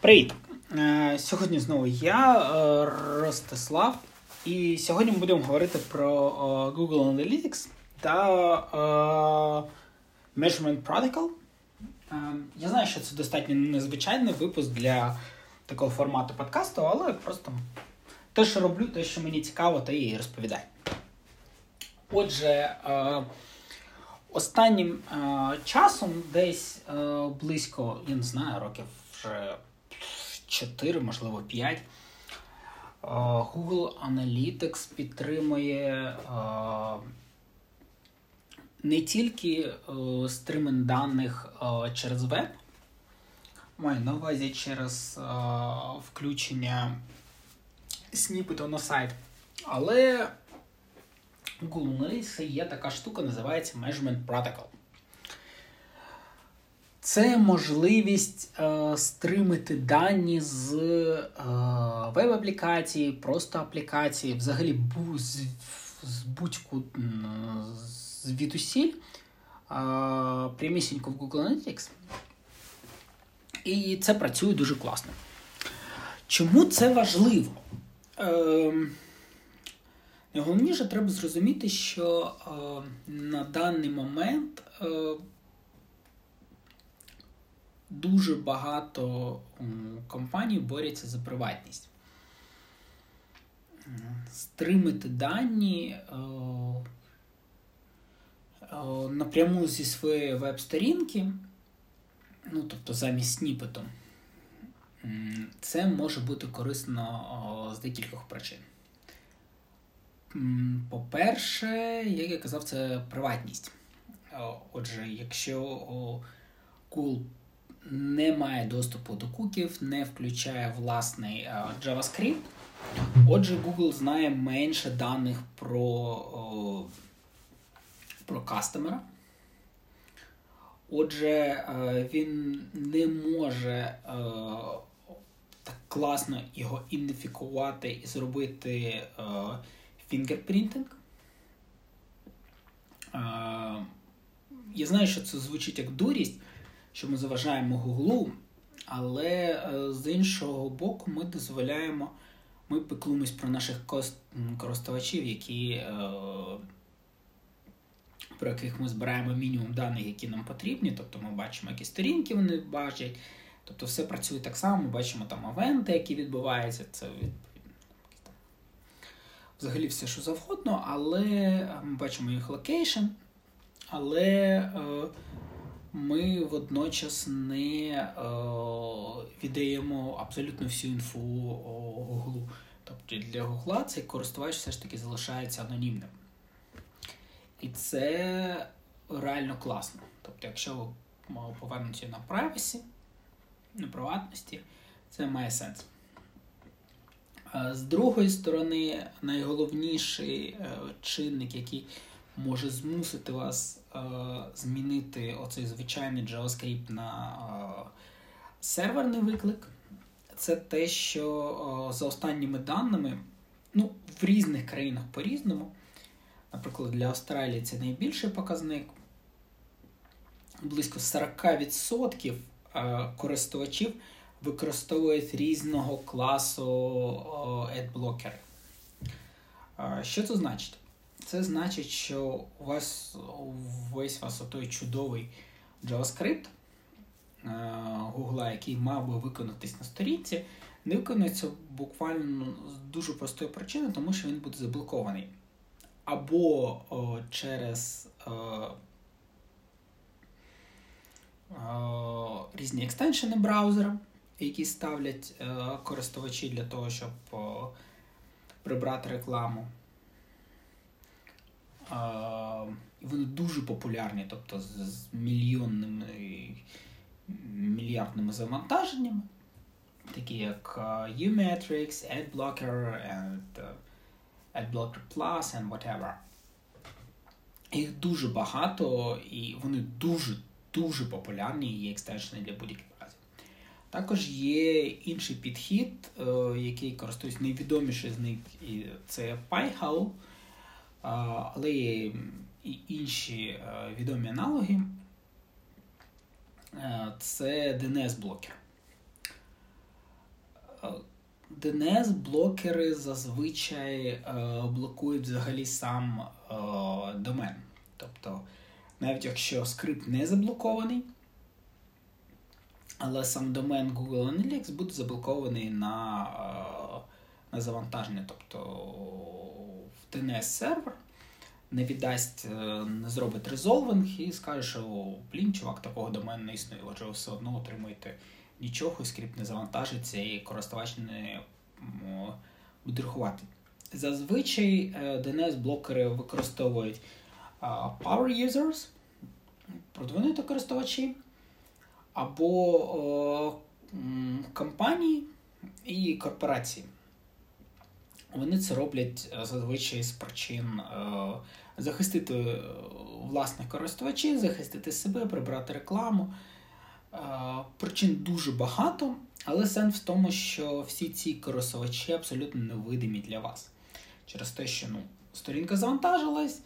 Привіт! Е, сьогодні знову я, е, Ростислав, і сьогодні ми будемо говорити про е, Google Analytics та Measurement Protocol. Я знаю, що це достатньо незвичайний випуск для такого формату подкасту, але просто те, що роблю, те, що мені цікаво, те і розповідаю. Отже, останнім часом десь близько, я не знаю, років вже 4, можливо, 5. Е, Google Analytics підтримує е, не тільки е, стримінг даних через веб, маю на увазі через включення сніпету на сайт, але Google Analytics є така штука, називається Measurement Protocol. Це можливість е, стримити дані з е, веб-аплікації, просто аплікації, взагалі бу, з, з будь-ку звідусіль, е, прямісінько в Google Analytics. І це працює дуже класно. Чому це важливо? Е, Найголовніше треба зрозуміти, що е, на даний момент. Е, дуже багато компаній борються за приватність. Стримити дані е, е, напряму зі своєї веб-сторінки, ну, тобто замість сніпету, це може бути корисно з декількох причин. По-перше, як я казав, це приватність. Отже, якщо Google не має доступу до куків, не включає власний uh, JavaScript. Отже, Google знає менше даних про про кастомера. Отже, він не може так класно його ідентифікувати і зробити фінгерпринтинг. Я знаю, що це звучить як дурість, що ми заважаємо Гуглу, але е, з іншого боку, ми дозволяємо, ми пеклимось про наших користувачів, які, е, про яких ми збираємо мінімум даних, які нам потрібні. Тобто ми бачимо, які сторінки вони бачать. Тобто все працює так само, ми бачимо там events, які відбуваються. Це відповідно. Взагалі все, що завгодно, але ми бачимо їх location, але е, ми водночас не е, віддаємо абсолютно всю інфу Гуглу. Тобто для Гугла цей користувач все ж таки залишається анонімним. І це реально класно. Тобто, якщо ви повернуті на privacy, на приватності, це має сенс. З другої сторони, найголовніший е, чинник, який може змусити вас е, змінити оцей звичайний JavaScript на е, серверний виклик. Це те, що е, за останніми даними, ну, в різних країнах по-різному. Наприклад, для Австралії це найбільший показник. Близько 40% е, користувачів використовують різного класу адблокери. Е, що це значить? Це значить, що у вас весь вас отой чудовий JavaScript Google, е, який мав би виконатись на сторінці, не виконується буквально з дуже простої причини, тому що він буде заблокований. Або о, через о, о, різні екстеншени браузера, які ставлять користувачі для того, щоб прибрати рекламу. Вони дуже популярні, тобто з мільйонними мільярдними завантаженнями, такі як U-Metrics, AdBlocker, and AdBlocker Plus and whatever. Їх дуже багато, і вони дуже-дуже популярні і є екстеншени для будь-яких разів. Також є інший підхід, який користуюсь найвідоміший з них, і це PyHowl але є і інші е, відомі аналоги. Е, це DNS-блокер. DNS-блокери зазвичай блокують взагалі сам домен. Тобто, навіть якщо скрипт не заблокований, але сам домен Google Analytics буде заблокований на на завантаження. Тобто в DNS сервер не віддасть, е, не зробить резолвинг і скаже, що блін, чувак, такого домену не існує. Отже, ви все одно отримуєте нічого, і скрипт не завантажиться, і користувач не буде рахувати. Зазвичай DNS-блокери е, використовують power users, продвинуті користувачі, або компанії і корпорації. Вони це роблять е, зазвичай з причин е, захистити е, власних користувачів, захистити себе, прибрати рекламу. Причин дуже багато, але сенс в тому, що всі ці користувачі абсолютно невидимі для вас. Через те, що ну, сторінка завантажилась,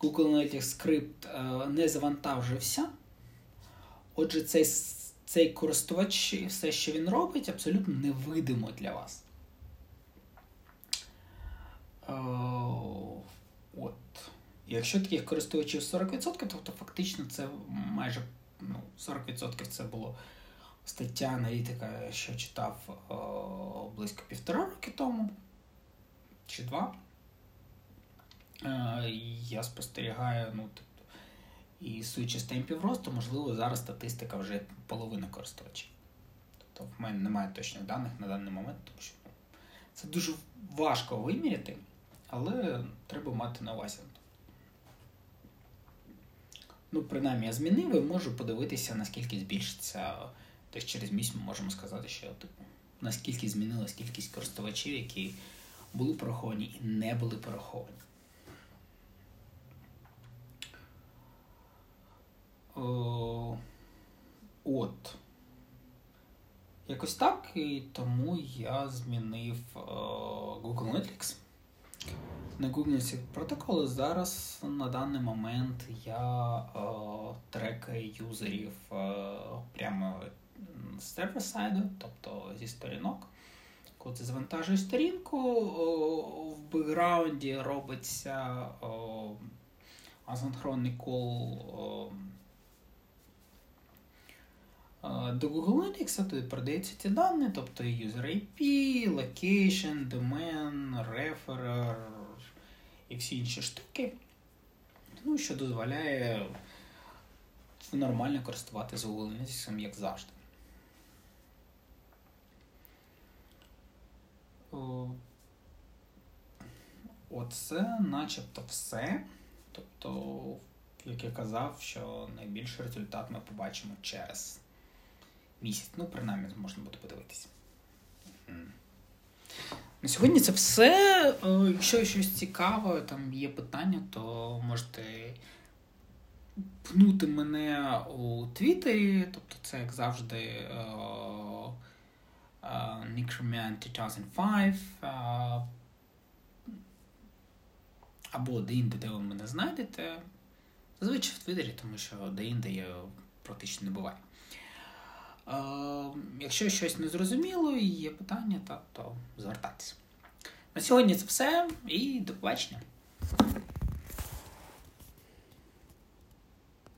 Google Analytics скрипт не завантажився. Отже, цей цей користувач, все, що він робить, абсолютно невидимо для вас. От. Якщо таких користувачів 40%, то фактично це майже ну, 40% це було стаття аналітика, що читав о, близько півтора роки тому чи два. Е, я спостерігаю, ну, тобто, і судячи з темпів росту, можливо, зараз статистика вже половина користувачів. Тобто в мене немає точних даних на даний момент, тому що ну, це дуже важко виміряти але треба мати на увазі. Ну, принаймні, я змінив і можу подивитися, наскільки збільшиться. Тобто через місяць ми можемо сказати, що типу, наскільки змінилась кількість користувачів, які були пораховані і не були пораховані. О, От. Якось так, і тому я змінив о, Google Analytics на Google протоколи зараз на даний момент я е, трекаю юзерів е, прямо з сервер-сайду, тобто зі сторінок. Коли ти завантажуєш сторінку, в бекграунді робиться асинхронний кол до Google Analytics, туди передаються ці дані, тобто user IP, location, domain, referer, і всі інші штуки, ну, що дозволяє нормально користуватися Google Analytics, як завжди. Оце начебто все. Тобто, як я казав, що найбільший результат ми побачимо через місяць. Ну, принаймні, можна буде подивитися. На сьогодні це все. Е, якщо щось цікаве, там є питання, то можете пнути мене у Твіттері, тобто це, як завжди, Nickerman 2005. Або деінде, де ви мене знайдете. Зазвичай в Твіттері, тому що деінде я практично не буваю. Якщо щось незрозуміло і є питання, то, то звертайтеся. На сьогодні це все і до побачення.